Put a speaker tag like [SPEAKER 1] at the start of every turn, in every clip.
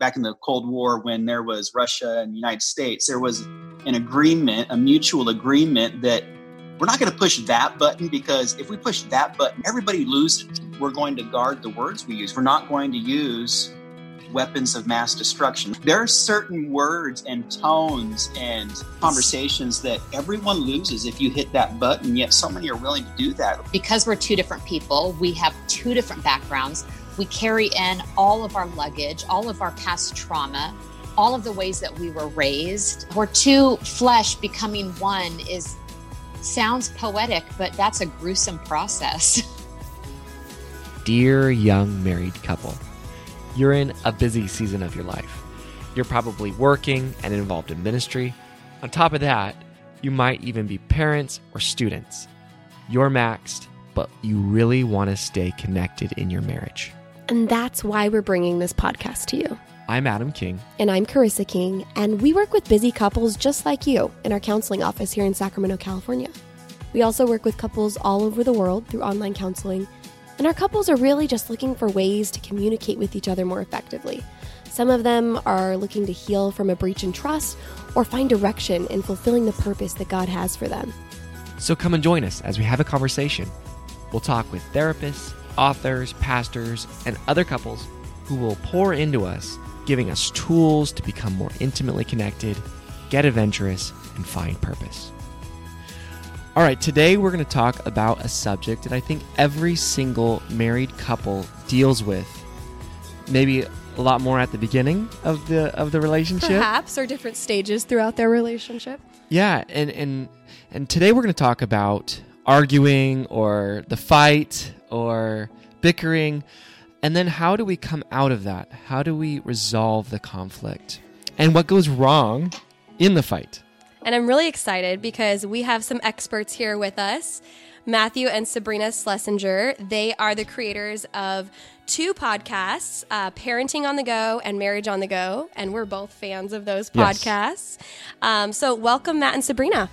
[SPEAKER 1] back in the Cold War when there was Russia and the United States, there was an agreement, a mutual agreement that we're not going to push that button because if we push that button, everybody loses. We're going to guard the words we use. We're not going to use weapons of mass destruction. There are certain words and tones and conversations that everyone loses if you hit that button, yet so many are willing to do that.
[SPEAKER 2] Because we're two different people, we have two different backgrounds we carry in all of our luggage, all of our past trauma, all of the ways that we were raised. We're two flesh becoming one is sounds poetic, but that's a gruesome process.
[SPEAKER 3] Dear young married couple, you're in a busy season of your life. You're probably working and involved in ministry. On top of that, you might even be parents or students. You're maxed, but you really want to stay connected in your marriage.
[SPEAKER 4] And that's why we're bringing this podcast to you.
[SPEAKER 3] I'm Adam King.
[SPEAKER 4] And I'm Carissa King. And we work with busy couples just like you in our counseling office here in Sacramento, California. We also work with couples all over the world through online counseling. And our couples are really just looking for ways to communicate with each other more effectively. Some of them are looking to heal from a breach in trust or find direction in fulfilling the purpose that God has for them.
[SPEAKER 3] So come and join us as we have a conversation. We'll talk with therapists authors, pastors, and other couples who will pour into us, giving us tools to become more intimately connected, get adventurous, and find purpose. All right, today we're going to talk about a subject that I think every single married couple deals with. Maybe a lot more at the beginning of the of the relationship.
[SPEAKER 4] Perhaps or different stages throughout their relationship.
[SPEAKER 3] Yeah, and and and today we're going to talk about arguing or the fight or bickering. And then how do we come out of that? How do we resolve the conflict? And what goes wrong in the fight?
[SPEAKER 4] And I'm really excited because we have some experts here with us. Matthew and Sabrina Schlesinger. They are the creators of two podcasts, uh, Parenting on the Go and Marriage on the Go. And we're both fans of those podcasts. Yes. Um, so, welcome, Matt and Sabrina.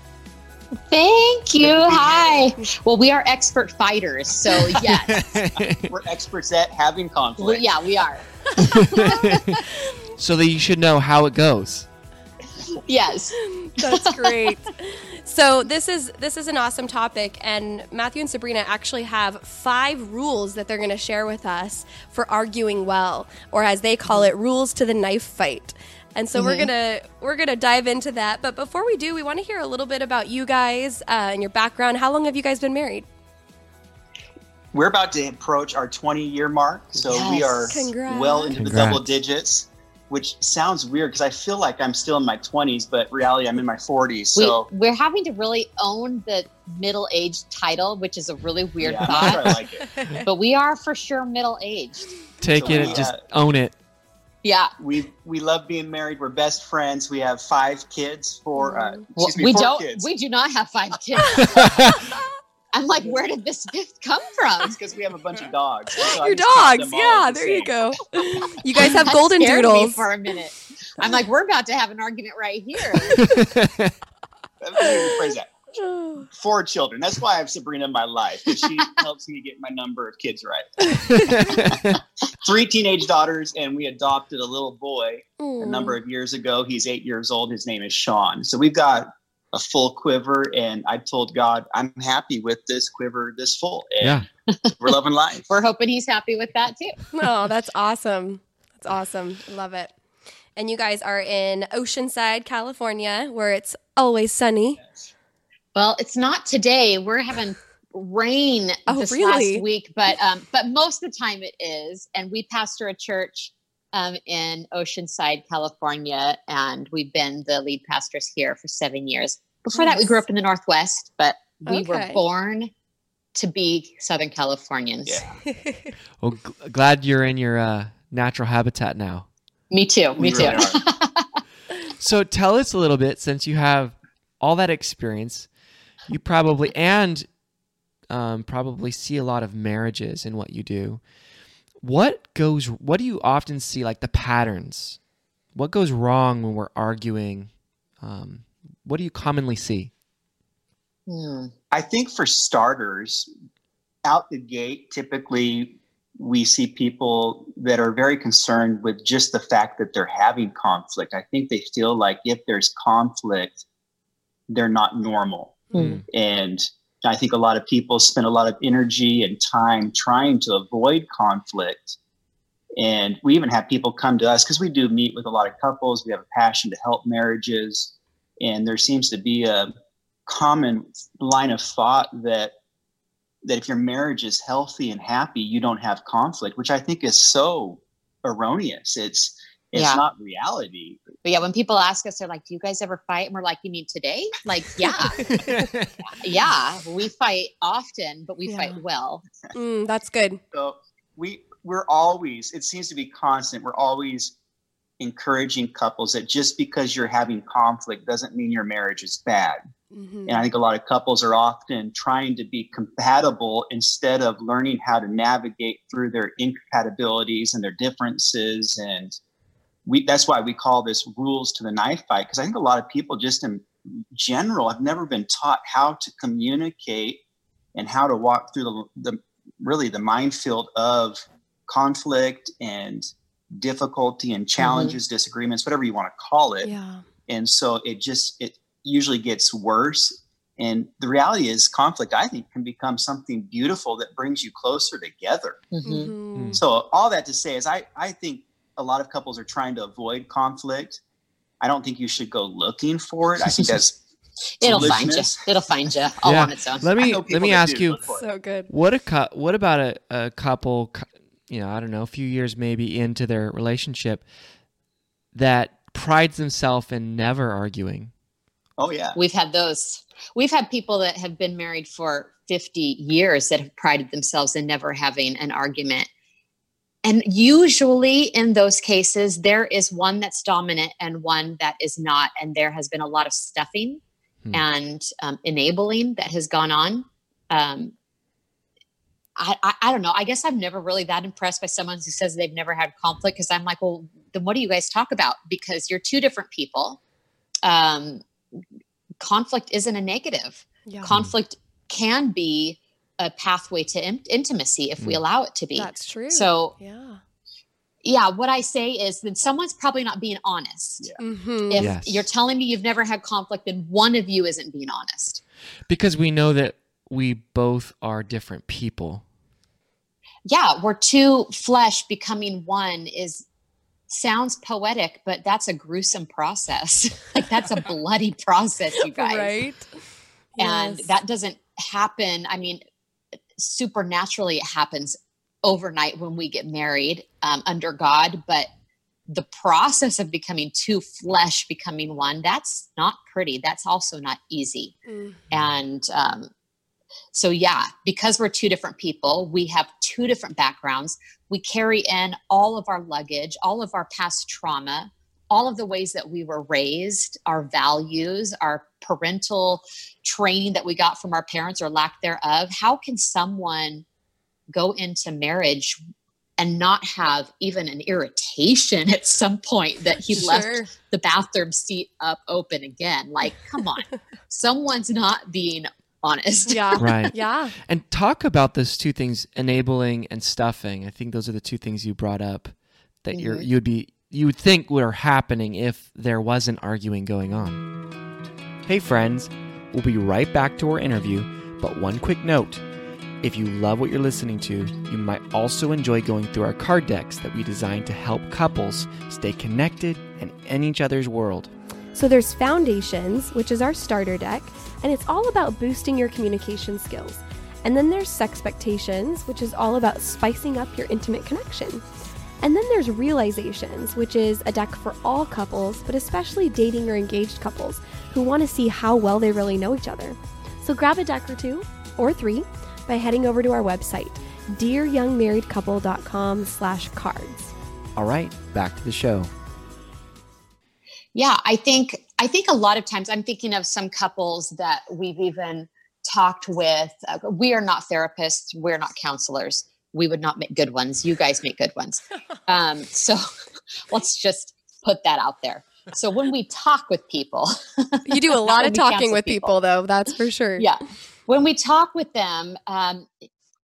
[SPEAKER 2] Thank you. Hi. Well, we are expert fighters, so yes,
[SPEAKER 1] we're experts at having conflict.
[SPEAKER 2] yeah, we are.
[SPEAKER 3] so that you should know how it goes.
[SPEAKER 2] Yes,
[SPEAKER 4] that's great. So this is this is an awesome topic, and Matthew and Sabrina actually have five rules that they're going to share with us for arguing well, or as they call it, rules to the knife fight. And so mm-hmm. we're gonna we're gonna dive into that. But before we do, we want to hear a little bit about you guys uh, and your background. How long have you guys been married?
[SPEAKER 1] We're about to approach our 20 year mark, so yes. we are Congrats. well into Congrats. the double digits. Which sounds weird because I feel like I'm still in my 20s, but reality I'm in my 40s. So
[SPEAKER 2] we, are having to really own the middle aged title, which is a really weird yeah, thought. Like but we are for sure middle aged.
[SPEAKER 3] Take so it, just own it.
[SPEAKER 2] Yeah.
[SPEAKER 1] We we love being married. We're best friends. We have five kids. For uh,
[SPEAKER 2] well,
[SPEAKER 1] me,
[SPEAKER 2] we don't.
[SPEAKER 1] Kids.
[SPEAKER 2] We do not have five kids. I'm like, where did this fifth come from?
[SPEAKER 1] because we have a bunch of dogs. So
[SPEAKER 4] Your dogs, yeah. The there you go. You guys have golden doodles.
[SPEAKER 2] for a minute. I'm like, we're about to have an argument right here.
[SPEAKER 1] Let me rephrase that. four children. That's why I have Sabrina in my life. She helps me get my number of kids right. Three teenage daughters, and we adopted a little boy a number of years ago. He's eight years old. His name is Sean. So we've got a full quiver, and I told God, I'm happy with this quiver this full. And yeah. we're loving life.
[SPEAKER 2] We're hoping he's happy with that too.
[SPEAKER 4] oh, that's awesome. That's awesome. Love it. And you guys are in Oceanside, California, where it's always sunny. Yes.
[SPEAKER 2] Well, it's not today. We're having rain oh, this really? last week, but um, but most of the time it is. And we pastor a church um, in Oceanside, California, and we've been the lead pastors here for seven years. Before that, we grew up in the Northwest, but we okay. were born to be Southern Californians.
[SPEAKER 1] Yeah.
[SPEAKER 3] well, g- glad you're in your uh, natural habitat now.
[SPEAKER 2] Me too. Me too.
[SPEAKER 3] so tell us a little bit since you have all that experience, you probably and um, probably see a lot of marriages in what you do. What goes? What do you often see like the patterns? What goes wrong when we're arguing? Um, what do you commonly see?
[SPEAKER 1] Hmm. I think for starters, out the gate, typically we see people that are very concerned with just the fact that they're having conflict. I think they feel like if there's conflict, they're not normal. Mm. And I think a lot of people spend a lot of energy and time trying to avoid conflict. And we even have people come to us because we do meet with a lot of couples. We have a passion to help marriages. And there seems to be a common line of thought that that if your marriage is healthy and happy, you don't have conflict, which I think is so erroneous. It's it's yeah. not reality.
[SPEAKER 2] But yeah, when people ask us, they're like, "Do you guys ever fight?" And we're like, "You mean today?" Like, yeah, yeah, we fight often, but we yeah. fight well.
[SPEAKER 4] Mm, that's good.
[SPEAKER 1] So we we're always. It seems to be constant. We're always encouraging couples that just because you're having conflict doesn't mean your marriage is bad. Mm-hmm. And I think a lot of couples are often trying to be compatible instead of learning how to navigate through their incompatibilities and their differences. And we that's why we call this rules to the knife fight, because I think a lot of people just in general have never been taught how to communicate and how to walk through the, the really the minefield of conflict and difficulty and mm-hmm. challenges, mm-hmm. disagreements, whatever you want to call it. Yeah. And so it just it usually gets worse. And the reality is, conflict, I think, can become something beautiful that brings you closer together. Mm-hmm. Mm-hmm. So, all that to say is, I, I think a lot of couples are trying to avoid conflict. I don't think you should go looking for it. I think that's
[SPEAKER 2] It'll find you. It'll find you all yeah. on its own.
[SPEAKER 3] Let me let me ask you.
[SPEAKER 4] So good.
[SPEAKER 3] What a cu- What about a, a couple? You know, I don't know, a few years maybe into their relationship that prides themselves in never arguing.
[SPEAKER 1] Oh yeah.
[SPEAKER 2] We've had those. We've had people that have been married for 50 years that have prided themselves in never having an argument. And usually in those cases, there is one that's dominant and one that is not. And there has been a lot of stuffing hmm. and um, enabling that has gone on. Um, I, I, I, don't know. I guess I'm never really that impressed by someone who says they've never had conflict because I'm like, well, then what do you guys talk about? Because you're two different people. Um, conflict isn't a negative. Yeah. Conflict can be a pathway to in- intimacy if mm. we allow it to be.
[SPEAKER 4] That's true.
[SPEAKER 2] So, yeah. Yeah, what I say is then someone's probably not being honest. Yeah. Mm-hmm. If yes. you're telling me you've never had conflict, then one of you isn't being honest.
[SPEAKER 3] Because we know that we both are different people.
[SPEAKER 2] Yeah, we're two flesh becoming one is sounds poetic, but that's a gruesome process. like that's a bloody process, you guys.
[SPEAKER 4] Right.
[SPEAKER 2] And yes. that doesn't happen. I mean, supernaturally, it happens overnight when we get married um, under God, but the process of becoming two flesh, becoming one, that's not pretty. That's also not easy. Mm-hmm. And um, so, yeah, because we're two different people, we have two different backgrounds. We carry in all of our luggage, all of our past trauma, all of the ways that we were raised, our values, our parental training that we got from our parents or lack thereof. How can someone go into marriage and not have even an irritation at some point that he sure. left the bathroom seat up open again? Like, come on. Someone's not being honest.
[SPEAKER 4] Yeah.
[SPEAKER 3] Right.
[SPEAKER 4] yeah.
[SPEAKER 3] And talk about those two things, enabling and stuffing. I think those are the two things you brought up that mm-hmm. you're you'd be you would think were happening if there wasn't arguing going on. Hey friends, we'll be right back to our interview, but one quick note. If you love what you're listening to, you might also enjoy going through our card decks that we designed to help couples stay connected and in each other's world.
[SPEAKER 4] So there's Foundations, which is our starter deck, and it's all about boosting your communication skills. And then there's Sexpectations, which is all about spicing up your intimate connection. And then there's Realizations, which is a deck for all couples, but especially dating or engaged couples who want to see how well they really know each other. So grab a deck or two, or three, by heading over to our website, dearyoungmarriedcouple.com slash cards.
[SPEAKER 3] All right, back to the show.
[SPEAKER 2] Yeah, I think I think a lot of times I'm thinking of some couples that we've even talked with. Uh, we are not therapists. We're not counselors. We would not make good ones. You guys make good ones. Um, so let's just put that out there. So when we talk with people,
[SPEAKER 4] you do a lot of talking with people. people, though. That's for sure.
[SPEAKER 2] Yeah, when we talk with them, um,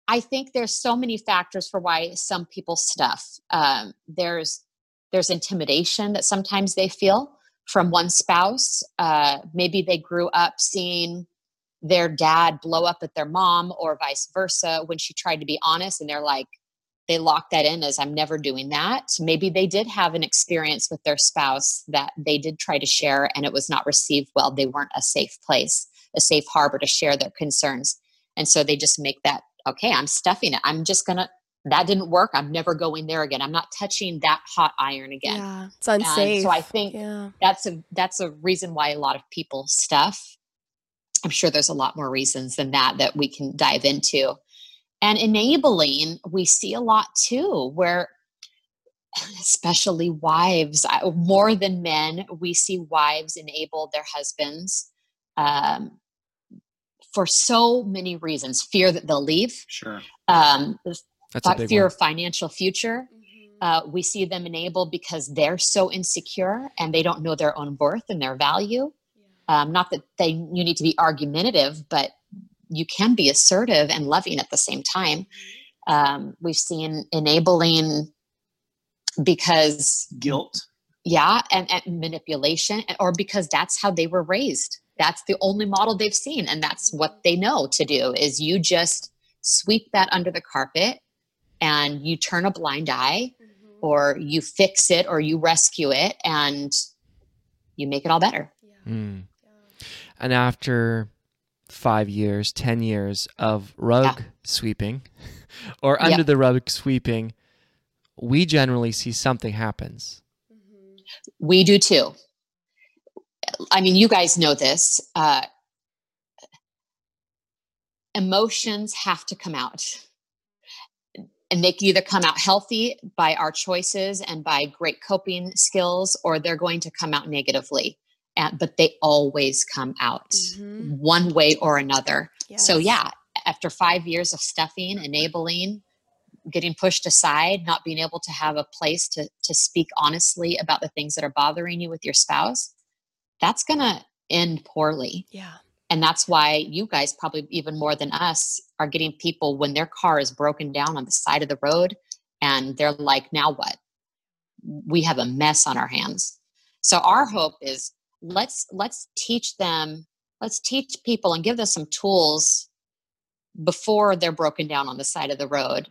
[SPEAKER 2] I think there's so many factors for why some people stuff. Um, there's there's intimidation that sometimes they feel from one spouse. Uh, maybe they grew up seeing their dad blow up at their mom, or vice versa, when she tried to be honest, and they're like, they lock that in as I'm never doing that. Maybe they did have an experience with their spouse that they did try to share and it was not received well. They weren't a safe place, a safe harbor to share their concerns. And so they just make that, okay, I'm stuffing it. I'm just to that didn't work. I'm never going there again. I'm not touching that hot iron again.
[SPEAKER 4] Yeah, it's unsafe.
[SPEAKER 2] And so I think yeah. that's a that's a reason why a lot of people stuff. I'm sure there's a lot more reasons than that that we can dive into. And enabling, we see a lot too, where especially wives, more than men, we see wives enable their husbands um, for so many reasons fear that they'll leave.
[SPEAKER 1] Sure.
[SPEAKER 2] Um, that's a fear one. of financial future. Mm-hmm. Uh, we see them enabled because they're so insecure and they don't know their own worth and their value. Yeah. Um, not that they you need to be argumentative, but you can be assertive and loving at the same time. Um, we've seen enabling because
[SPEAKER 1] guilt,
[SPEAKER 2] yeah, and, and manipulation, or because that's how they were raised. That's the only model they've seen, and that's what they know to do. Is you just sweep that under the carpet and you turn a blind eye mm-hmm. or you fix it or you rescue it and you make it all better.
[SPEAKER 3] Yeah. Mm. And after five years, 10 years of rug yeah. sweeping or under the rug sweeping, we generally see something happens.
[SPEAKER 2] We do too. I mean, you guys know this. Uh, emotions have to come out and they can either come out healthy by our choices and by great coping skills or they're going to come out negatively and, but they always come out mm-hmm. one way or another yes. so yeah after five years of stuffing enabling getting pushed aside not being able to have a place to to speak honestly about the things that are bothering you with your spouse that's gonna end poorly
[SPEAKER 4] yeah
[SPEAKER 2] and that's why you guys, probably even more than us, are getting people when their car is broken down on the side of the road and they're like, now what? We have a mess on our hands. So our hope is let's let's teach them, let's teach people and give them some tools before they're broken down on the side of the road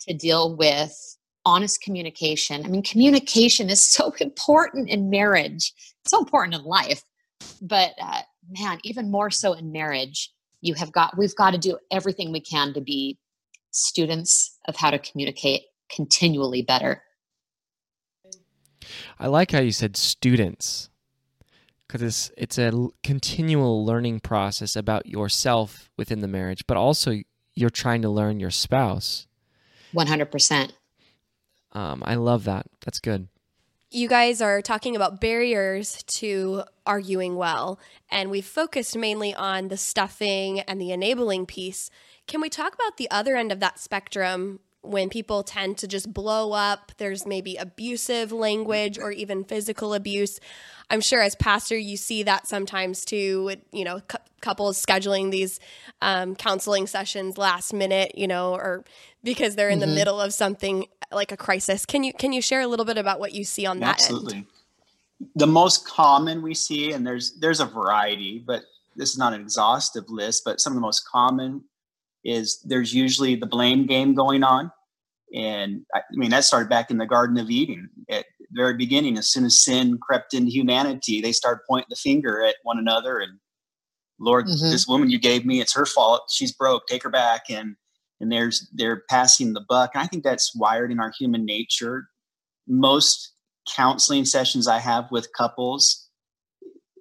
[SPEAKER 2] to deal with honest communication. I mean, communication is so important in marriage, it's so important in life. But uh, man, even more so in marriage, you have got, we've got to do everything we can to be students of how to communicate continually better.
[SPEAKER 3] I like how you said students because it's it's a continual learning process about yourself within the marriage, but also you're trying to learn your spouse.
[SPEAKER 2] One hundred percent.
[SPEAKER 3] Um, I love that. That's good
[SPEAKER 4] you guys are talking about barriers to arguing well, and we've focused mainly on the stuffing and the enabling piece. Can we talk about the other end of that spectrum when people tend to just blow up? There's maybe abusive language or even physical abuse. I'm sure as pastor, you see that sometimes too. You know, cu- couples scheduling these um, counseling sessions last minute, you know, or because they're in mm-hmm. the middle of something like a crisis. Can you can you share a little bit about what you see on that
[SPEAKER 1] Absolutely. The most common we see, and there's there's a variety, but this is not an exhaustive list, but some of the most common is there's usually the blame game going on. And I, mean, that started back in the Garden of Eden the very beginning. As soon as sin crept into humanity, they started pointing the finger at one another and Lord, mm-hmm. this woman you gave me, it's her fault. She's broke. Take her back. And and there's they're passing the buck. And I think that's wired in our human nature. Most counseling sessions I have with couples,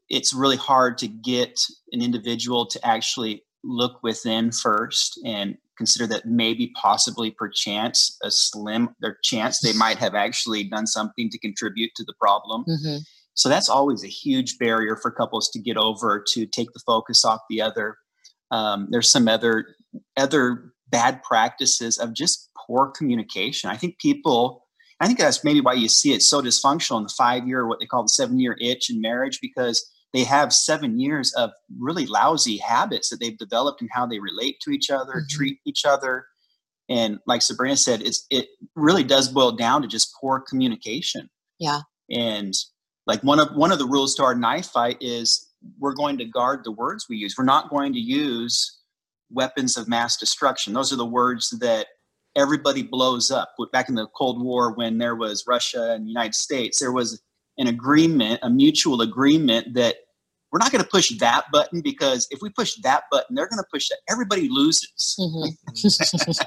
[SPEAKER 1] it's really hard to get an individual to actually look within first and consider that maybe possibly perchance a slim their chance they might have actually done something to contribute to the problem
[SPEAKER 2] mm-hmm.
[SPEAKER 1] So that's always a huge barrier for couples to get over to take the focus off the other. Um, there's some other other bad practices of just poor communication. I think people, I think that's maybe why you see it so dysfunctional in the five year, what they call the seven year itch in marriage, because they have seven years of really lousy habits that they've developed and how they relate to each other, mm-hmm. treat each other. And like Sabrina said, it's it really does boil down to just poor communication.
[SPEAKER 2] Yeah.
[SPEAKER 1] And like one of one of the rules to our knife fight is we're going to guard the words we use. We're not going to use weapons of mass destruction. Those are the words that everybody blows up. Back in the Cold War, when there was Russia and the United States, there was an agreement, a mutual agreement that we're not going to push that button because if we push that button, they're going to push that. Everybody loses. Mm-hmm.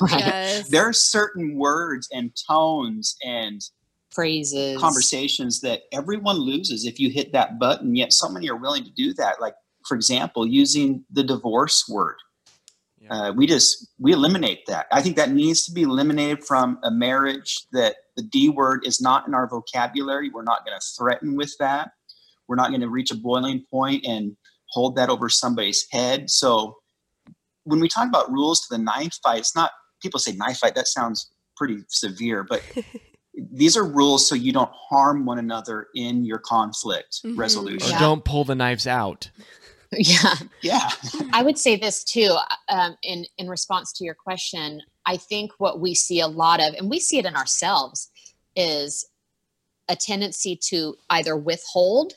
[SPEAKER 1] right. yes. There are certain words and tones and
[SPEAKER 2] phrases,
[SPEAKER 1] conversations that everyone loses if you hit that button. Yet so many are willing to do that. Like, for example, using the divorce word. Uh, we just we eliminate that. I think that needs to be eliminated from a marriage. That the D word is not in our vocabulary. We're not going to threaten with that. We're not going to reach a boiling point and hold that over somebody's head. So when we talk about rules to the knife fight, it's not people say knife fight. That sounds pretty severe, but these are rules so you don't harm one another in your conflict mm-hmm. resolution.
[SPEAKER 3] Or don't pull the knives out.
[SPEAKER 2] Yeah.
[SPEAKER 1] Yeah.
[SPEAKER 2] I would say this too, um, in, in response to your question. I think what we see a lot of, and we see it in ourselves, is a tendency to either withhold.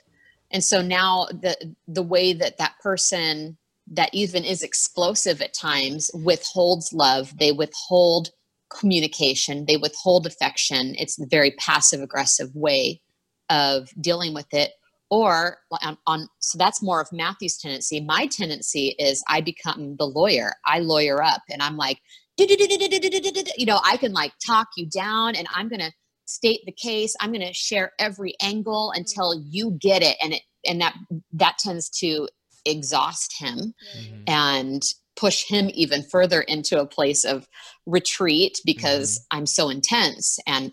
[SPEAKER 2] And so now the the way that that person that even is explosive at times withholds love, they withhold communication, they withhold affection. It's a very passive aggressive way of dealing with it or on, on, so that's more of matthew's tendency my tendency is i become the lawyer i lawyer up and i'm like you know i can like talk you down and i'm gonna state the case i'm gonna share every angle until you get it and it and that that tends to exhaust him mm-hmm. and push him even further into a place of retreat because mm-hmm. i'm so intense and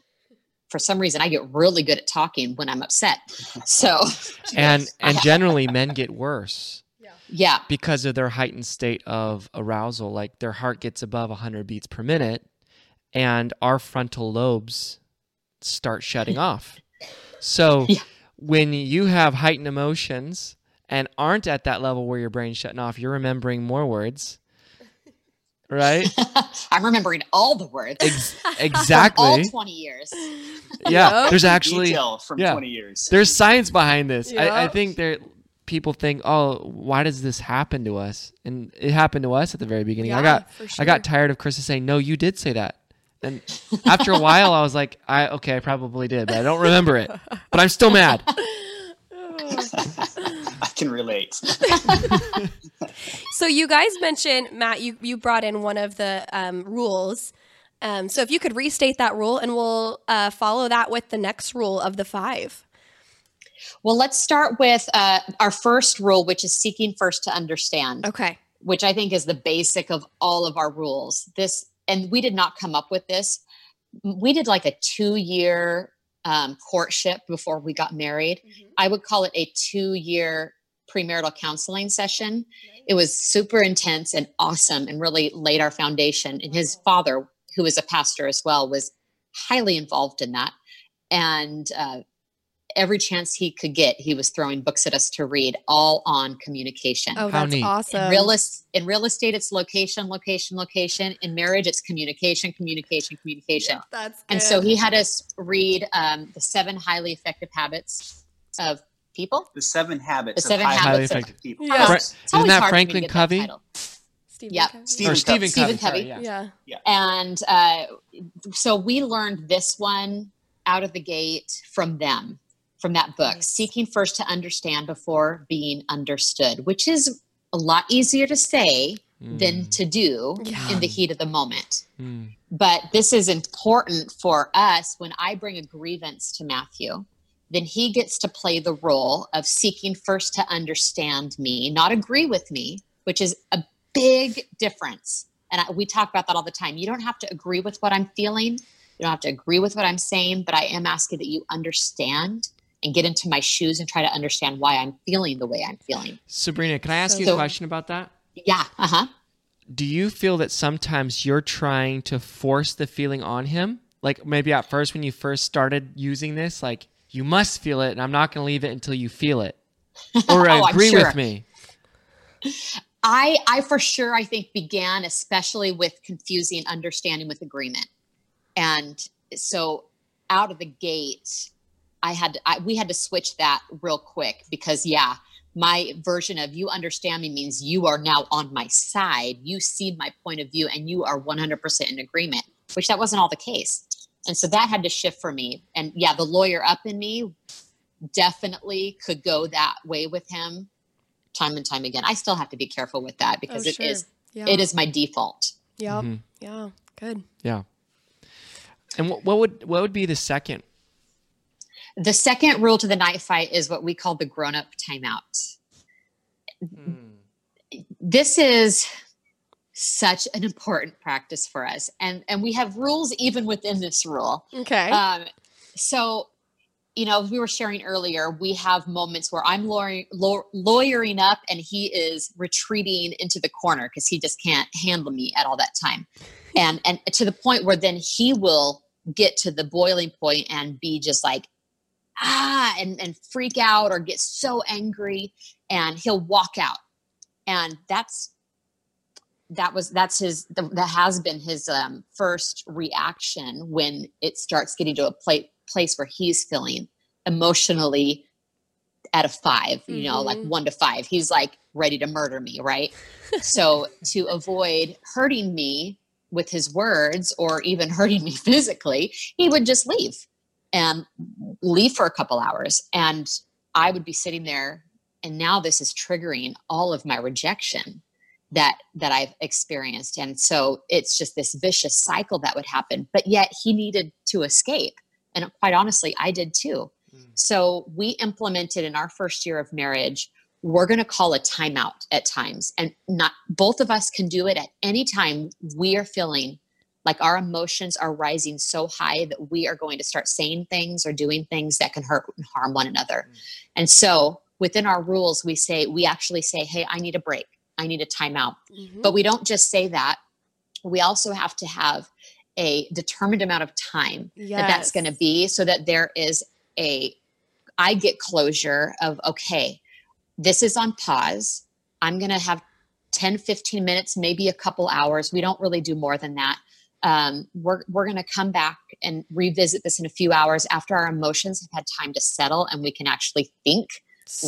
[SPEAKER 2] for some reason I get really good at talking when I'm upset. So
[SPEAKER 3] and and generally men get worse.
[SPEAKER 2] Yeah. Yeah.
[SPEAKER 3] Because of their heightened state of arousal like their heart gets above 100 beats per minute and our frontal lobes start shutting off. So yeah. when you have heightened emotions and aren't at that level where your brain's shutting off, you're remembering more words right?
[SPEAKER 2] I'm remembering all the words.
[SPEAKER 3] Ex- exactly.
[SPEAKER 2] all 20 years.
[SPEAKER 3] yeah, there's actually
[SPEAKER 1] from yeah, 20 years.
[SPEAKER 3] There's science behind this. Yep. I, I, think there people think, "Oh, why does this happen to us?" And it happened to us at the very beginning. Yeah, I got sure. I got tired of Chris saying, "No, you did say that." And after a while, I was like, "I okay, I probably did, but I don't remember it. But I'm still mad."
[SPEAKER 1] I can relate.
[SPEAKER 4] so you guys mentioned Matt. You you brought in one of the um, rules. Um, so if you could restate that rule, and we'll uh, follow that with the next rule of the five.
[SPEAKER 2] Well, let's start with uh, our first rule, which is seeking first to understand.
[SPEAKER 4] Okay.
[SPEAKER 2] Which I think is the basic of all of our rules. This, and we did not come up with this. We did like a two year um, courtship before we got married. Mm-hmm. I would call it a two year premarital counseling session. Nice. It was super intense and awesome and really laid our foundation. And his father, who was a pastor as well, was highly involved in that. And uh, every chance he could get, he was throwing books at us to read, all on communication.
[SPEAKER 4] Oh, that's awesome.
[SPEAKER 2] In real, in real estate, it's location, location, location. In marriage, it's communication, communication, communication. Yeah,
[SPEAKER 4] that's good.
[SPEAKER 2] And so he had us read um, the seven highly effective habits of people.
[SPEAKER 1] The seven habits.
[SPEAKER 2] The seven habits
[SPEAKER 3] highly effective people. Yeah. Fra- isn't that Franklin Covey?
[SPEAKER 2] Stephen yep.
[SPEAKER 1] Covey. Stephen, Stephen
[SPEAKER 2] Covey. Stephen Covey.
[SPEAKER 4] Sorry, yeah.
[SPEAKER 2] yeah. And uh, so we learned this one out of the gate from them from that book, nice. Seeking First to Understand Before Being Understood, which is a lot easier to say mm. than to do yeah. in the heat of the moment. Mm. But this is important for us when I bring a grievance to Matthew. Then he gets to play the role of seeking first to understand me, not agree with me, which is a big difference. And I, we talk about that all the time. You don't have to agree with what I'm feeling. You don't have to agree with what I'm saying, but I am asking that you understand and get into my shoes and try to understand why I'm feeling the way I'm feeling.
[SPEAKER 3] Sabrina, can I ask so, you a question about that?
[SPEAKER 2] Yeah. Uh huh.
[SPEAKER 3] Do you feel that sometimes you're trying to force the feeling on him? Like maybe at first when you first started using this, like you must feel it and I'm not going to leave it until you feel it. Or oh, agree sure. with me.
[SPEAKER 2] I I for sure I think began especially with confusing understanding with agreement. And so out of the gate I had I, we had to switch that real quick because yeah, my version of you understand me means you are now on my side. You see my point of view and you are 100% in agreement, which that wasn't all the case. And so that had to shift for me. And yeah, the lawyer up in me definitely could go that way with him time and time again. I still have to be careful with that because oh, it is yeah. it is my default.
[SPEAKER 4] Yeah. Mm-hmm. Yeah. Good.
[SPEAKER 3] Yeah. And what, what would what would be the second?
[SPEAKER 2] The second rule to the knife fight is what we call the grown up timeout. Mm. This is such an important practice for us, and and we have rules even within this rule.
[SPEAKER 4] Okay. Um,
[SPEAKER 2] so you know, we were sharing earlier, we have moments where I'm lawyering, law, lawyering up and he is retreating into the corner because he just can't handle me at all that time. And and to the point where then he will get to the boiling point and be just like, ah, and, and freak out or get so angry and he'll walk out. And that's that was that's his that has been his um, first reaction when it starts getting to a place place where he's feeling emotionally at a 5 you know, mm-hmm. like one to five. He's like ready to murder me, right? so to avoid hurting me with his words or even hurting me physically, he would just leave and leave for a couple hours. And I would be sitting there and now this is triggering all of my rejection that that I've experienced. And so it's just this vicious cycle that would happen. But yet he needed to escape. And quite honestly, I did too. Mm. So we implemented in our first year of marriage, we're going to call a timeout at times. And not both of us can do it at any time we are feeling like our emotions are rising so high that we are going to start saying things or doing things that can hurt and harm one another. Mm. And so within our rules, we say, we actually say, hey, I need a break. I need a timeout. Mm-hmm. But we don't just say that. We also have to have a determined amount of time yes. that that's going to be so that there is a i get closure of okay this is on pause i'm going to have 10 15 minutes maybe a couple hours we don't really do more than that um, we're, we're going to come back and revisit this in a few hours after our emotions have had time to settle and we can actually think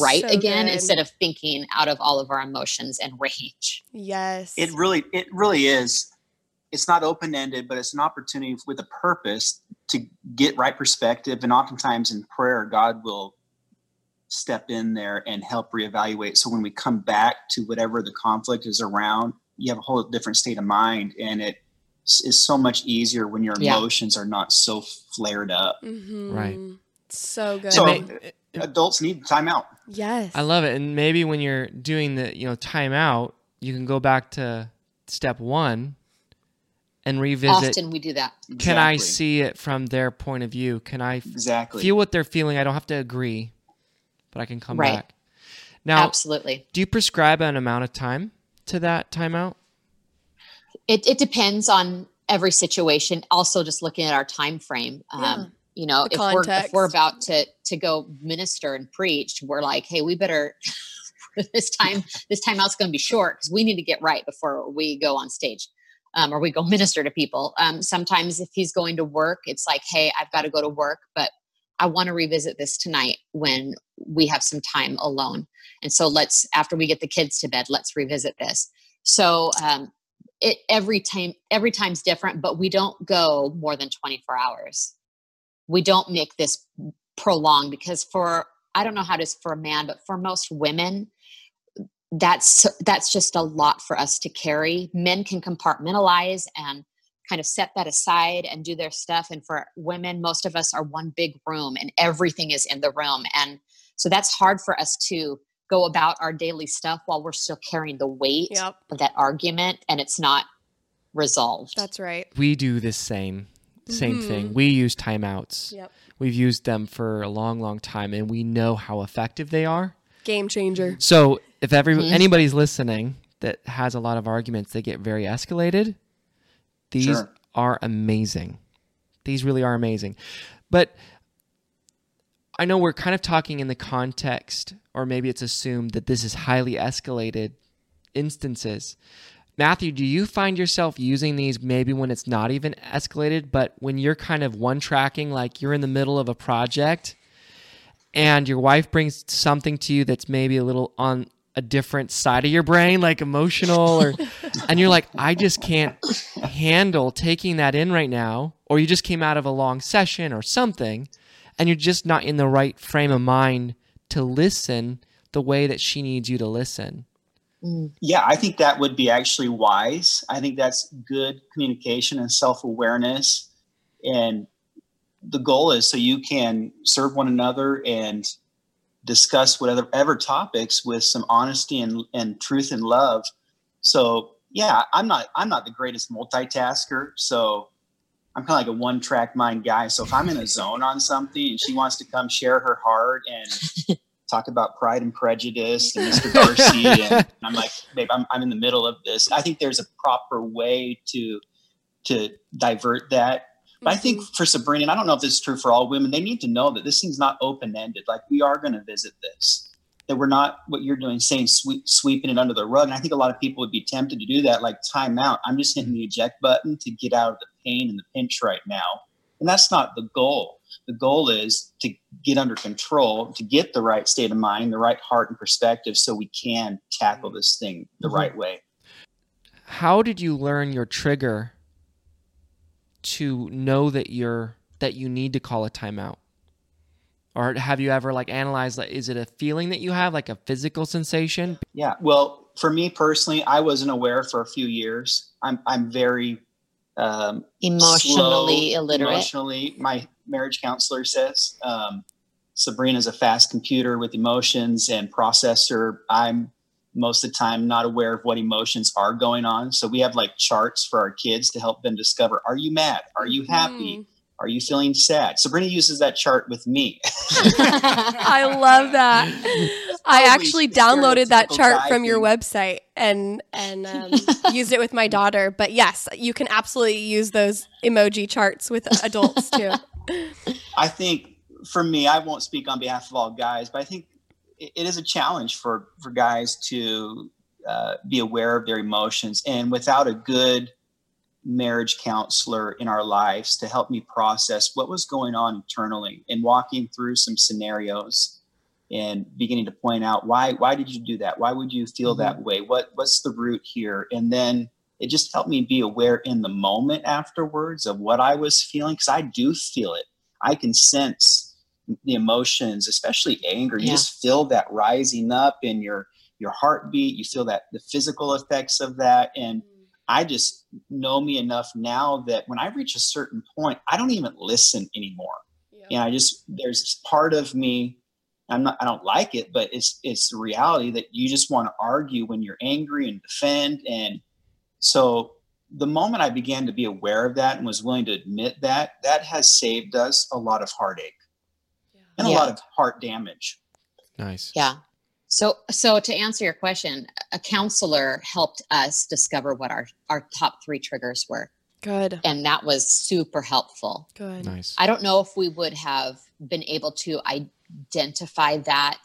[SPEAKER 2] right so again good. instead of thinking out of all of our emotions and rage
[SPEAKER 4] yes
[SPEAKER 1] it really it really is it's not open ended, but it's an opportunity with a purpose to get right perspective. And oftentimes in prayer, God will step in there and help reevaluate. So when we come back to whatever the conflict is around, you have a whole different state of mind, and it is so much easier when your emotions yeah. are not so flared up.
[SPEAKER 3] Mm-hmm. Right.
[SPEAKER 4] So good.
[SPEAKER 1] So may, adults need time out.
[SPEAKER 4] Yes.
[SPEAKER 3] I love it. And maybe when you're doing the, you know, time out, you can go back to step one and revisit.
[SPEAKER 2] Often we do that.
[SPEAKER 3] Can. I see it from their point of view? Can I
[SPEAKER 1] exactly
[SPEAKER 3] feel what they're feeling? I don't have to agree, but I can come
[SPEAKER 2] right.
[SPEAKER 3] back. Now,
[SPEAKER 2] absolutely.
[SPEAKER 3] Do you prescribe an amount of time to that timeout?
[SPEAKER 2] It, it depends on every situation. Also, just looking at our time frame. Um, yeah. You know, if we're if we're about to to go minister and preach, we're like, hey, we better this time this time out's going to be short because we need to get right before we go on stage um, or we go minister to people. Um, sometimes if he's going to work, it's like, hey, I've got to go to work, but I want to revisit this tonight when we have some time alone. And so let's, after we get the kids to bed, let's revisit this. So um, it every time every time's different, but we don't go more than 24 hours. We don't make this prolonged because for I don't know how it is for a man, but for most women, that's that's just a lot for us to carry. Men can compartmentalize and kind of set that aside and do their stuff. And for women most of us are one big room and everything is in the room. And so that's hard for us to go about our daily stuff while we're still carrying the weight yep. of that argument and it's not resolved.
[SPEAKER 4] That's right.
[SPEAKER 3] We do the same same mm-hmm. thing we use timeouts
[SPEAKER 4] yep
[SPEAKER 3] We've used them for a long, long time, and we know how effective they are.
[SPEAKER 4] Game changer.
[SPEAKER 3] So if every mm-hmm. anybody's listening that has a lot of arguments, they get very escalated. These sure. are amazing. These really are amazing. But I know we're kind of talking in the context, or maybe it's assumed that this is highly escalated instances. Matthew, do you find yourself using these maybe when it's not even escalated, but when you're kind of one tracking, like you're in the middle of a project and your wife brings something to you that's maybe a little on a different side of your brain, like emotional, or, and you're like, I just can't handle taking that in right now, or you just came out of a long session or something, and you're just not in the right frame of mind to listen the way that she needs you to listen.
[SPEAKER 1] Mm. Yeah, I think that would be actually wise. I think that's good communication and self awareness. And the goal is so you can serve one another and discuss whatever ever topics with some honesty and, and truth and love. So yeah, I'm not I'm not the greatest multitasker. So I'm kind of like a one track mind guy. So if I'm in a zone on something and she wants to come share her heart and talk about Pride and Prejudice and Mr. Darcy. and I'm like, babe, I'm, I'm in the middle of this. I think there's a proper way to to divert that. But I think mm-hmm. for Sabrina, and I don't know if this is true for all women, they need to know that this thing's not open ended. Like we are going to visit this. That we're not what you're doing, saying sweep, sweeping it under the rug. And I think a lot of people would be tempted to do that, like time out. I'm just hitting the eject button to get out of the pain and the pinch right now. And that's not the goal the goal is to get under control, to get the right state of mind, the right heart and perspective so we can tackle this thing the mm-hmm. right way.
[SPEAKER 3] How did you learn your trigger to know that you're that you need to call a timeout? Or have you ever like analyzed like is it a feeling that you have like a physical sensation?
[SPEAKER 1] Yeah, well, for me personally, I wasn't aware for a few years. I'm I'm very um,
[SPEAKER 2] emotionally slow, illiterate.
[SPEAKER 1] Emotionally, my marriage counselor says. Um, Sabrina's a fast computer with emotions and processor. I'm most of the time not aware of what emotions are going on. So we have like charts for our kids to help them discover are you mad? Are you happy? Mm. Are you feeling sad? Sabrina uses that chart with me.
[SPEAKER 4] I love that. I actually downloaded that chart from your website and and um, used it with my daughter. But yes, you can absolutely use those emoji charts with adults too.
[SPEAKER 1] I think for me, I won't speak on behalf of all guys, but I think it is a challenge for for guys to uh, be aware of their emotions, and without a good marriage counselor in our lives to help me process what was going on internally and walking through some scenarios and beginning to point out why why did you do that? Why would you feel mm-hmm. that way? What what's the root here? And then it just helped me be aware in the moment afterwards of what I was feeling because I do feel it. I can sense the emotions, especially anger. You yeah. just feel that rising up in your your heartbeat. You feel that the physical effects of that, and mm. I just know me enough now that when I reach a certain point, I don't even listen anymore. Yeah. And I just there's part of me. I'm not. I don't like it, but it's it's the reality that you just want to argue when you're angry and defend and so the moment I began to be aware of that and was willing to admit that, that has saved us a lot of heartache yeah. and a yeah. lot of heart damage.
[SPEAKER 3] Nice.
[SPEAKER 2] Yeah. So, so to answer your question, a counselor helped us discover what our our top three triggers were.
[SPEAKER 4] Good.
[SPEAKER 2] And that was super helpful.
[SPEAKER 4] Good.
[SPEAKER 3] Nice.
[SPEAKER 2] I don't know if we would have been able to identify that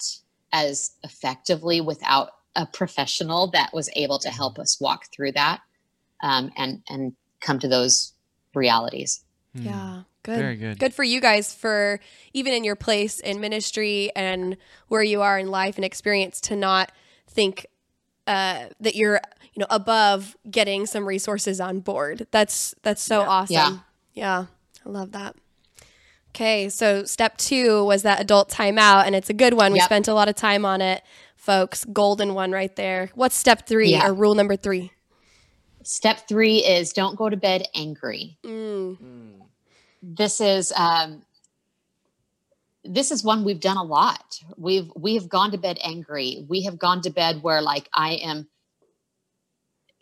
[SPEAKER 2] as effectively without a professional that was able to help us walk through that um, and and come to those realities.
[SPEAKER 4] Hmm. Yeah. Good. Very good. Good for you guys for even in your place in ministry and where you are in life and experience to not think uh, that you're you know above getting some resources on board. That's that's so yeah. awesome. Yeah. yeah. I love that. Okay, so step two was that adult timeout, and it's a good one. We spent a lot of time on it, folks. Golden one right there. What's step three yeah. or rule number three?
[SPEAKER 2] Step three is don't go to bed angry. Mm. This is um, this is one we've done a lot. We've we have gone to bed angry. We have gone to bed where like I am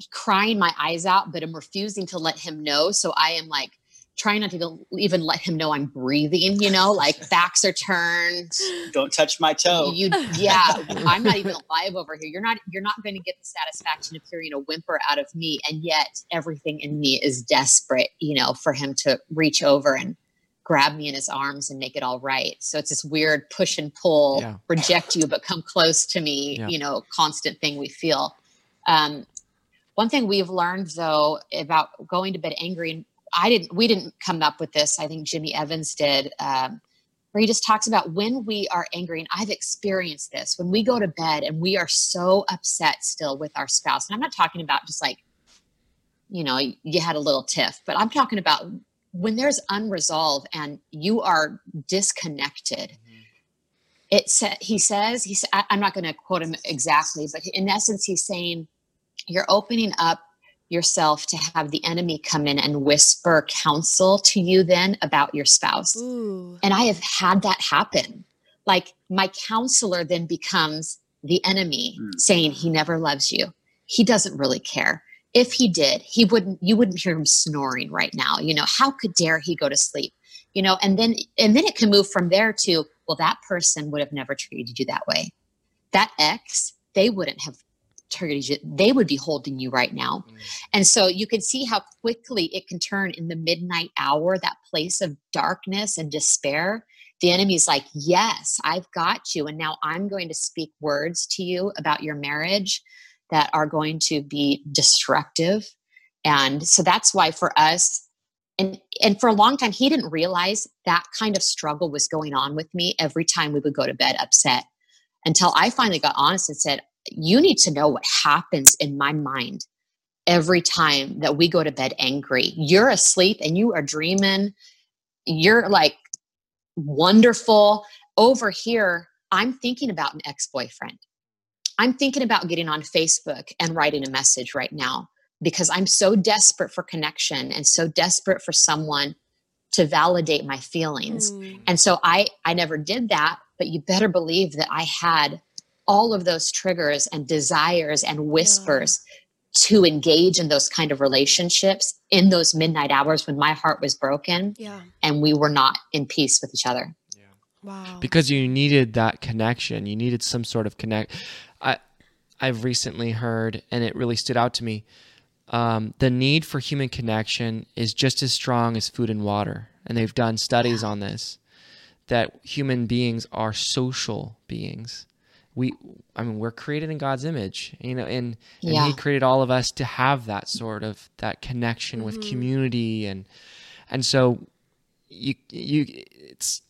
[SPEAKER 2] crying my eyes out, but I'm refusing to let him know. So I am like trying not to even let him know I'm breathing, you know, like backs are turned.
[SPEAKER 1] Don't touch my toe.
[SPEAKER 2] You yeah, I'm not even alive over here. You're not you're not going to get the satisfaction of hearing a whimper out of me and yet everything in me is desperate, you know, for him to reach over and grab me in his arms and make it all right. So it's this weird push and pull, yeah. reject you but come close to me, yeah. you know, constant thing we feel. Um, one thing we've learned though about going to bed angry, and I didn't, we didn't come up with this. I think Jimmy Evans did, um, where he just talks about when we are angry, and I've experienced this when we go to bed and we are so upset still with our spouse. And I'm not talking about just like, you know, you had a little tiff, but I'm talking about when there's unresolved and you are disconnected. Mm-hmm. It said he says he said I'm not going to quote him exactly, but in essence, he's saying you're opening up yourself to have the enemy come in and whisper counsel to you then about your spouse. Ooh. And I have had that happen. Like my counselor then becomes the enemy mm. saying he never loves you. He doesn't really care. If he did, he wouldn't you wouldn't hear him snoring right now. You know, how could dare he go to sleep? You know, and then and then it can move from there to, well, that person would have never treated you that way. That ex, they wouldn't have they would be holding you right now. Mm. And so you can see how quickly it can turn in the midnight hour, that place of darkness and despair. The enemy's like, Yes, I've got you. And now I'm going to speak words to you about your marriage that are going to be destructive. And so that's why for us, and and for a long time he didn't realize that kind of struggle was going on with me every time we would go to bed upset until I finally got honest and said, you need to know what happens in my mind every time that we go to bed angry. You're asleep and you are dreaming. You're like wonderful. Over here, I'm thinking about an ex boyfriend. I'm thinking about getting on Facebook and writing a message right now because I'm so desperate for connection and so desperate for someone to validate my feelings. Mm. And so I I never did that, but you better believe that I had all of those triggers and desires and whispers yeah. to engage in those kind of relationships in those midnight hours when my heart was broken yeah. and we were not in peace with each other.
[SPEAKER 3] Yeah. Wow. Because you needed that connection. You needed some sort of connect. I I've recently heard and it really stood out to me. Um, the need for human connection is just as strong as food and water. And they've done studies on this that human beings are social beings we i mean we're created in god's image you know and, and yeah. he created all of us to have that sort of that connection mm-hmm. with community and and so you you it's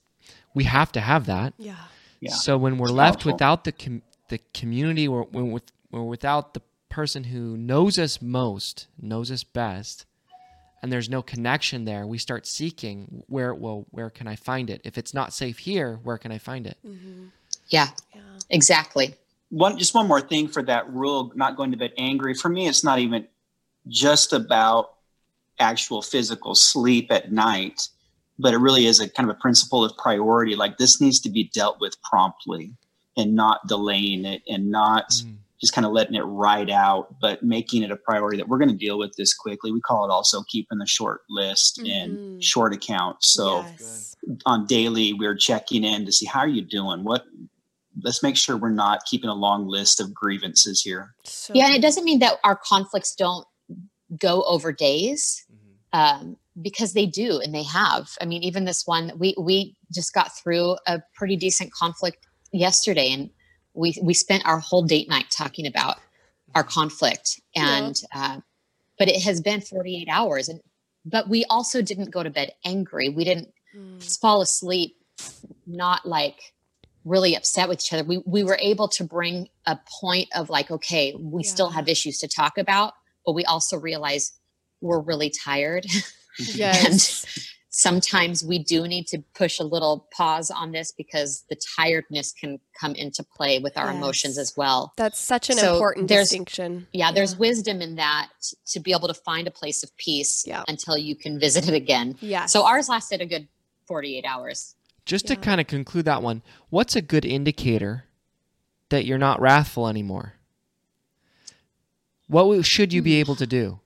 [SPEAKER 3] we have to have that
[SPEAKER 4] yeah,
[SPEAKER 3] yeah. so when we're it's left powerful. without the com- the community or when with or without the person who knows us most knows us best and there's no connection there we start seeking where well where can i find it if it's not safe here where can i find it
[SPEAKER 2] mm-hmm. Yeah. yeah exactly.
[SPEAKER 1] One, just one more thing for that rule, not going to bed angry. For me, it's not even just about actual physical sleep at night, but it really is a kind of a principle of priority. Like this needs to be dealt with promptly and not delaying it and not mm. just kind of letting it ride out, but making it a priority that we're going to deal with this quickly. We call it also keeping the short list mm-hmm. and short account. So yes. on daily, we're checking in to see how are you doing? What let's make sure we're not keeping a long list of grievances here.
[SPEAKER 2] So, yeah, and it doesn't mean that our conflicts don't go over days, mm-hmm. um, because they do, and they have. I mean, even this one, we we just got through a pretty decent conflict yesterday, and we we spent our whole date night talking about our conflict, and yeah. uh, but it has been 48 hours, and but we also didn't go to bed angry. We didn't mm. fall asleep not like really upset with each other we we were able to bring a point of like okay we yeah. still have issues to talk about but we also realize we're really tired yes. and sometimes we do need to push a little pause on this because the tiredness can come into play with our yes. emotions as well
[SPEAKER 4] that's such an so important distinction
[SPEAKER 2] yeah, yeah, there's wisdom in that to be able to find a place of peace yeah. until you can visit it again yeah so ours lasted a good 48 hours
[SPEAKER 3] just yeah. to kind of conclude that one, what's a good indicator that you're not wrathful anymore? What should you be hmm. able to do?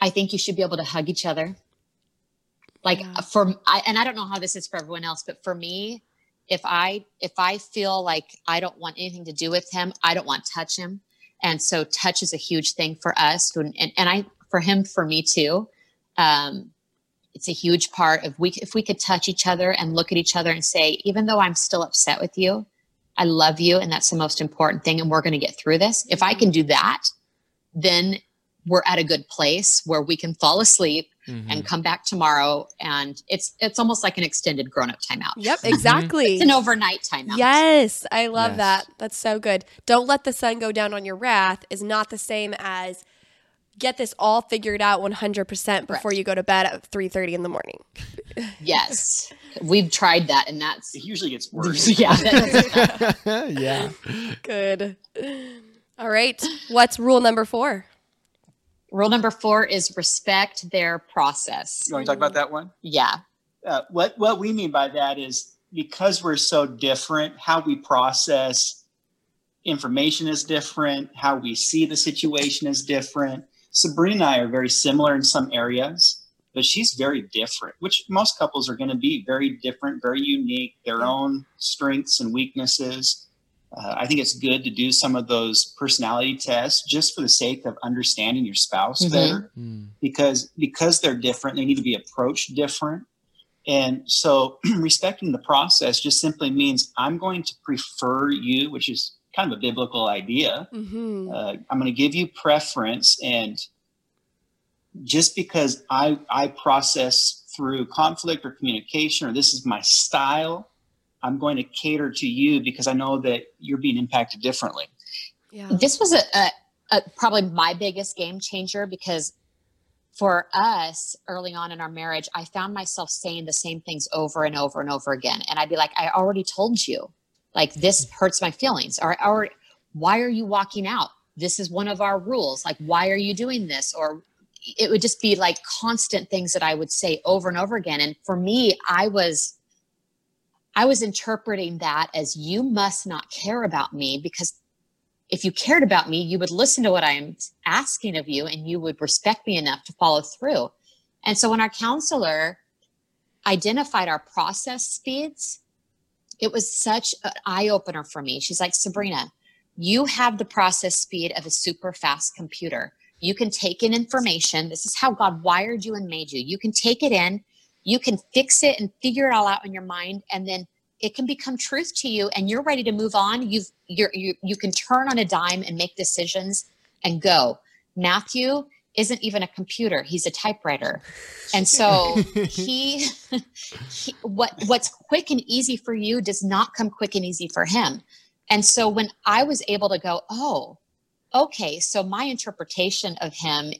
[SPEAKER 2] I think you should be able to hug each other Like yeah. for I, and I don't know how this is for everyone else, but for me, if I if I feel like I don't want anything to do with him, I don't want to touch him. And so touch is a huge thing for us. And, and, and I for him, for me too. Um, it's a huge part of we if we could touch each other and look at each other and say, even though I'm still upset with you, I love you, and that's the most important thing, and we're going to get through this. If I can do that, then we're at a good place where we can fall asleep mm-hmm. and come back tomorrow and it's it's almost like an extended grown-up timeout
[SPEAKER 4] yep exactly
[SPEAKER 2] it's an overnight timeout
[SPEAKER 4] yes i love yes. that that's so good don't let the sun go down on your wrath is not the same as get this all figured out 100% before you go to bed at 3.30 in the morning.
[SPEAKER 2] Yes. We've tried that and that's
[SPEAKER 1] it usually gets worse. yeah
[SPEAKER 3] yeah.
[SPEAKER 4] Good. All right. What's rule number four?
[SPEAKER 2] Rule number four is respect their process.
[SPEAKER 1] You want to talk about that one?
[SPEAKER 2] Yeah.
[SPEAKER 1] Uh, what what we mean by that is because we're so different how we process information is different how we see the situation is different Sabrina and I are very similar in some areas, but she's very different, which most couples are going to be very different, very unique, their own strengths and weaknesses. Uh, I think it's good to do some of those personality tests just for the sake of understanding your spouse mm-hmm. better, mm. because because they're different, they need to be approached different. And so, respecting the process just simply means I'm going to prefer you, which is kind of a biblical idea. Mm-hmm. Uh, I'm going to give you preference, and just because I I process through conflict or communication, or this is my style, I'm going to cater to you because I know that you're being impacted differently.
[SPEAKER 2] Yeah. This was a, a, a probably my biggest game changer because for us early on in our marriage, I found myself saying the same things over and over and over again. And I'd be like, I already told you like this mm-hmm. hurts my feelings. Or or why are you walking out? This is one of our rules. Like why are you doing this? Or it would just be like constant things that i would say over and over again. And for me i was i was interpreting that as you must not care about me because if you cared about me you would listen to what i'm asking of you and you would respect me enough to follow through. And so when our counselor identified our process speeds it was such an eye opener for me. She's like, Sabrina, you have the process speed of a super fast computer. You can take in information. This is how God wired you and made you. You can take it in, you can fix it and figure it all out in your mind, and then it can become truth to you and you're ready to move on. You've you're, you you can turn on a dime and make decisions and go. Matthew isn't even a computer he's a typewriter. And so he, he, what what's quick and easy for you does not come quick and easy for him. And so when i was able to go oh okay so my interpretation of him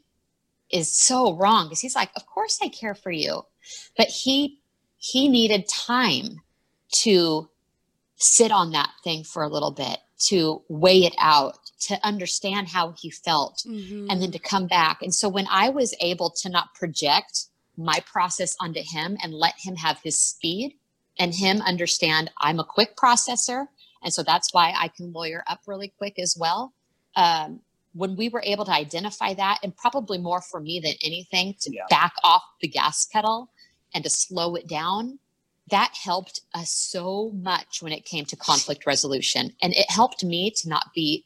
[SPEAKER 2] is so wrong because he's like of course i care for you. But he he needed time to sit on that thing for a little bit to weigh it out to understand how he felt mm-hmm. and then to come back. And so when I was able to not project my process onto him and let him have his speed and him understand I'm a quick processor. And so that's why I can lawyer up really quick as well. Um, when we were able to identify that, and probably more for me than anything, to yeah. back off the gas pedal and to slow it down, that helped us so much when it came to conflict resolution. And it helped me to not be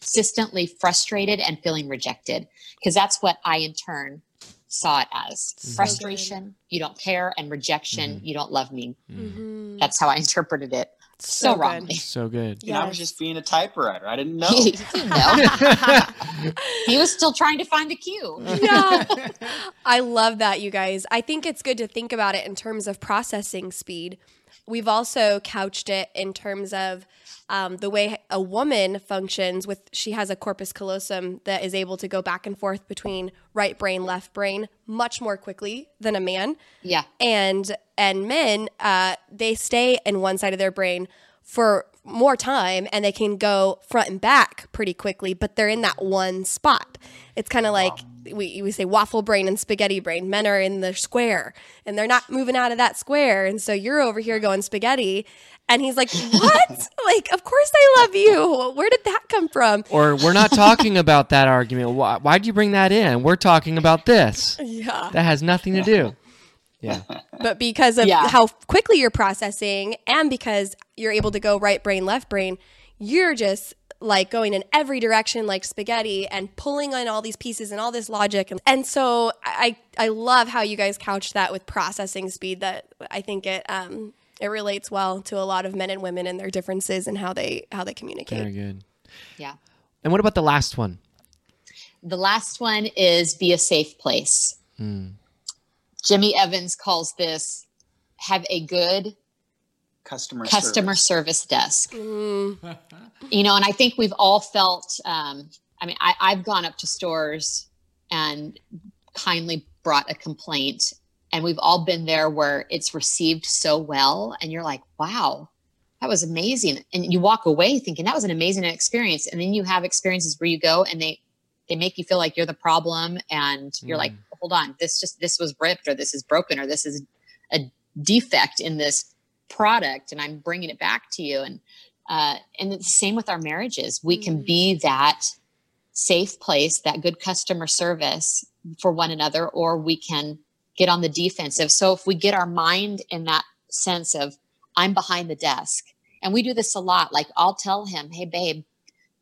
[SPEAKER 2] consistently frustrated and feeling rejected because that's what I in turn saw it as mm-hmm. frustration, you don't care, and rejection, mm-hmm. you don't love me. Mm-hmm. That's how I interpreted it. So, so wrongly.
[SPEAKER 3] So good.
[SPEAKER 1] Yes. I was just being a typewriter. I didn't know. he, didn't know.
[SPEAKER 2] he was still trying to find the cue.
[SPEAKER 4] Yeah. I love that, you guys. I think it's good to think about it in terms of processing speed. We've also couched it in terms of um, the way a woman functions with she has a corpus callosum that is able to go back and forth between right brain left brain much more quickly than a man.
[SPEAKER 2] Yeah.
[SPEAKER 4] And and men uh, they stay in one side of their brain for more time and they can go front and back pretty quickly but they're in that one spot it's kind of like wow. we, we say waffle brain and spaghetti brain men are in the square and they're not moving out of that square and so you're over here going spaghetti and he's like, What? like, of course I love you. Where did that come from?
[SPEAKER 3] Or we're not talking about that argument. Why, why'd you bring that in? We're talking about this.
[SPEAKER 4] Yeah.
[SPEAKER 3] That has nothing to do. Yeah.
[SPEAKER 4] but because of yeah. how quickly you're processing and because you're able to go right brain, left brain, you're just like going in every direction like spaghetti and pulling on all these pieces and all this logic and, and so I I love how you guys couch that with processing speed that I think it um it relates well to a lot of men and women and their differences and how they how they communicate.
[SPEAKER 3] Very good.
[SPEAKER 2] Yeah.
[SPEAKER 3] And what about the last one?
[SPEAKER 2] The last one is be a safe place. Mm. Jimmy Evans calls this have a good
[SPEAKER 1] customer
[SPEAKER 2] customer service, service desk. Mm. you know, and I think we've all felt. Um, I mean, I, I've gone up to stores and kindly brought a complaint, and we've all been there where it's received so well, and you're like, "Wow, that was amazing," and you walk away thinking that was an amazing experience, and then you have experiences where you go and they they make you feel like you're the problem, and you're mm. like, "Hold on, this just this was ripped, or this is broken, or this is a defect in this product and i'm bringing it back to you. And uh, and the same with our marriages. We can mm. be that safe place that good customer service for one another or we can get on the defensive. So if we get our mind in that sense of i'm behind the desk and we do this a lot like i'll tell him hey babe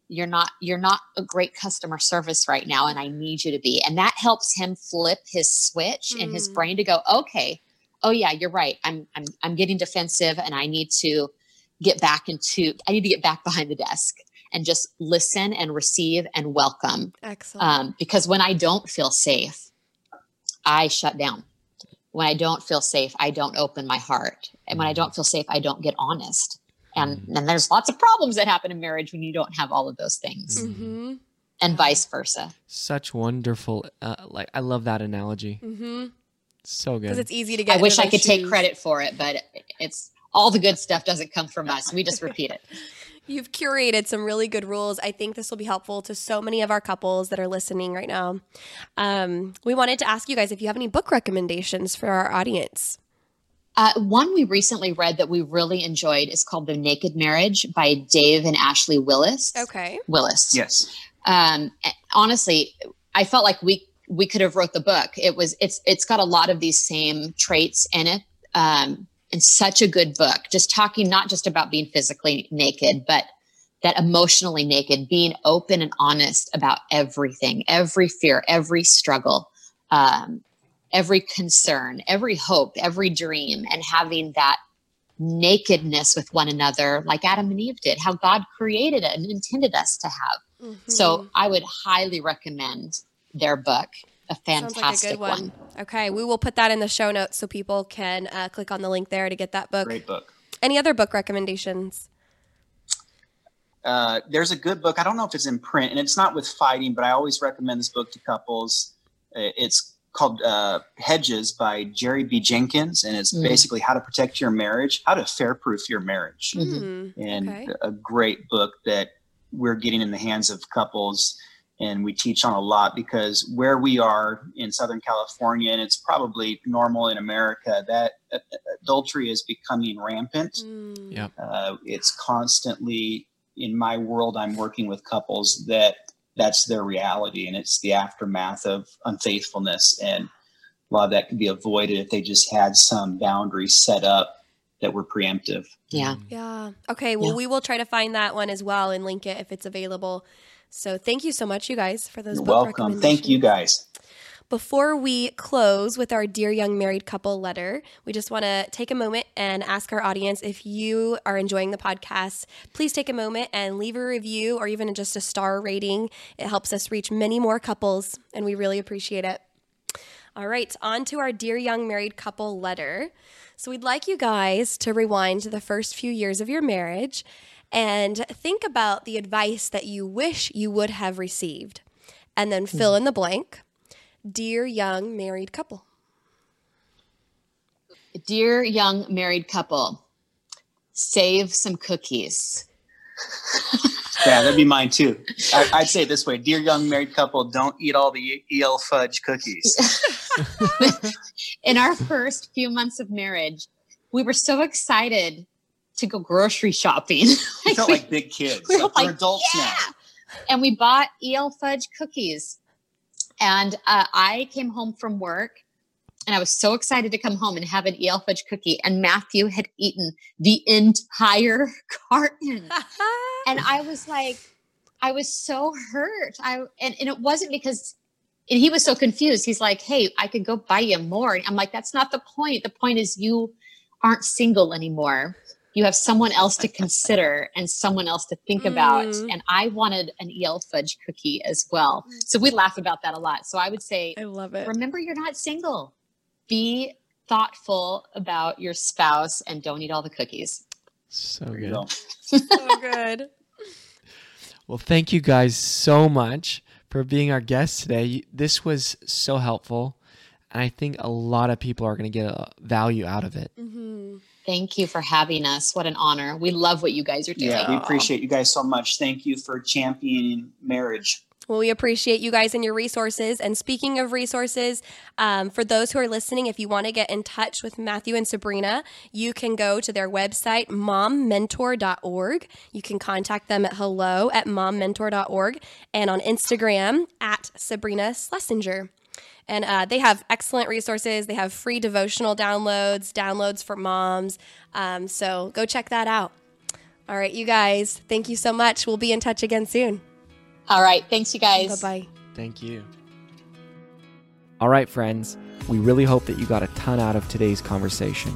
[SPEAKER 2] you're not you're not a great customer service right now and i need you to be and that helps him flip his switch mm. in his brain to go okay oh yeah, you're right. I'm I'm I'm getting defensive and I need to get back into I need to get back behind the desk and just listen and receive and welcome.
[SPEAKER 4] Excellent. Um,
[SPEAKER 2] because when I don't feel safe, I shut down. When I don't feel safe, I don't open my heart. And when I don't feel safe, I don't get honest. And mm-hmm. there's lots of problems that happen in marriage when you don't have all of those things. Mm-hmm. And vice versa.
[SPEAKER 3] Such wonderful, uh, like I love that analogy. Mm-hmm. So good.
[SPEAKER 4] Because it's easy to get.
[SPEAKER 2] I wish I could shoes. take credit for it, but it's all the good stuff doesn't come from us. We just repeat it.
[SPEAKER 4] You've curated some really good rules. I think this will be helpful to so many of our couples that are listening right now. Um, we wanted to ask you guys if you have any book recommendations for our audience.
[SPEAKER 2] Uh, one we recently read that we really enjoyed is called The Naked Marriage by Dave and Ashley Willis.
[SPEAKER 4] Okay.
[SPEAKER 2] Willis.
[SPEAKER 1] Yes.
[SPEAKER 2] Um, honestly, I felt like we we could have wrote the book. It was it's it's got a lot of these same traits in it. Um, and such a good book. Just talking not just about being physically naked, but that emotionally naked, being open and honest about everything, every fear, every struggle, um, every concern, every hope, every dream, and having that nakedness with one another, like Adam and Eve did, how God created it and intended us to have. Mm-hmm. So I would highly recommend their book. A fantastic like a one.
[SPEAKER 4] one. Okay, we will put that in the show notes so people can uh, click on the link there to get that book.
[SPEAKER 1] Great book.
[SPEAKER 4] Any other book recommendations?
[SPEAKER 1] Uh, there's a good book. I don't know if it's in print, and it's not with fighting, but I always recommend this book to couples. Uh, it's called uh, Hedges by Jerry B. Jenkins, and it's mm. basically how to protect your marriage, how to fair proof your marriage. Mm-hmm. And okay. a great book that we're getting in the hands of couples and we teach on a lot because where we are in Southern California, and it's probably normal in America, that uh, adultery is becoming rampant.
[SPEAKER 3] Mm. Yeah,
[SPEAKER 1] uh, it's constantly in my world. I'm working with couples that that's their reality, and it's the aftermath of unfaithfulness, and a lot of that could be avoided if they just had some boundaries set up that were preemptive.
[SPEAKER 2] Yeah. Mm-hmm.
[SPEAKER 4] Yeah. Okay. Well, yeah. we will try to find that one as well and link it if it's available. So thank you so much, you guys, for those.
[SPEAKER 1] You're welcome. Thank you, guys.
[SPEAKER 4] Before we close with our Dear Young Married Couple letter, we just want to take a moment and ask our audience if you are enjoying the podcast, please take a moment and leave a review or even just a star rating. It helps us reach many more couples, and we really appreciate it. All right, on to our Dear Young Married Couple letter. So, we'd like you guys to rewind to the first few years of your marriage and think about the advice that you wish you would have received and then fill hmm. in the blank. Dear young married couple.
[SPEAKER 2] Dear young married couple, save some cookies.
[SPEAKER 1] yeah, that'd be mine too. I, would say it this way Dear young married couple, don't eat all the EL fudge cookies.
[SPEAKER 2] In our first few months of marriage, we were so excited to go grocery shopping.
[SPEAKER 1] like felt we, like big kids. We like, we're adults yeah. now.
[SPEAKER 2] And we bought EL fudge cookies. And uh, I came home from work and I was so excited to come home and have an EL fudge cookie. And Matthew had eaten the entire carton. and I was like, I was so hurt. I and, and it wasn't because and he was so confused. He's like, Hey, I could go buy you more. I'm like, that's not the point. The point is you aren't single anymore. You have someone else to consider and someone else to think about. Mm. And I wanted an EL fudge cookie as well. So we laugh about that a lot. So I would say,
[SPEAKER 4] I love it.
[SPEAKER 2] Remember, you're not single be thoughtful about your spouse and don't eat all the cookies.
[SPEAKER 3] So good.
[SPEAKER 4] so good.
[SPEAKER 3] Well, thank you guys so much for being our guests today. This was so helpful. And I think a lot of people are going to get a value out of it.
[SPEAKER 2] Mm-hmm. Thank you for having us. What an honor. We love what you guys are doing.
[SPEAKER 1] Yeah, we appreciate you guys so much. Thank you for championing marriage.
[SPEAKER 4] Well, we appreciate you guys and your resources. And speaking of resources, um, for those who are listening, if you want to get in touch with Matthew and Sabrina, you can go to their website, mommentor.org. You can contact them at hello at mommentor.org and on Instagram at Sabrina Schlesinger. And uh, they have excellent resources. They have free devotional downloads, downloads for moms. Um, so go check that out. All right, you guys, thank you so much. We'll be in touch again soon.
[SPEAKER 2] All right. Thanks, you guys.
[SPEAKER 4] Bye bye.
[SPEAKER 3] Thank you. All right, friends. We really hope that you got a ton out of today's conversation.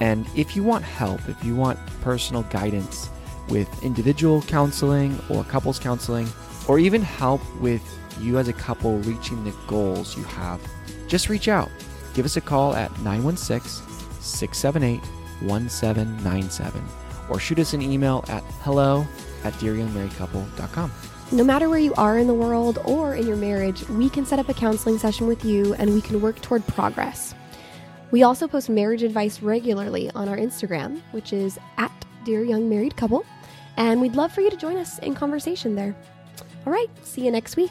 [SPEAKER 3] And if you want help, if you want personal guidance with individual counseling or couples counseling, or even help with you as a couple reaching the goals you have, just reach out. Give us a call at 916 678 1797 or shoot us an email at hello at dearyoungmarriedcouple.com.
[SPEAKER 4] No matter where you are in the world or in your marriage, we can set up a counseling session with you and we can work toward progress. We also post marriage advice regularly on our Instagram, which is at Dear Young Married Couple, and we'd love for you to join us in conversation there. All right, see you next week.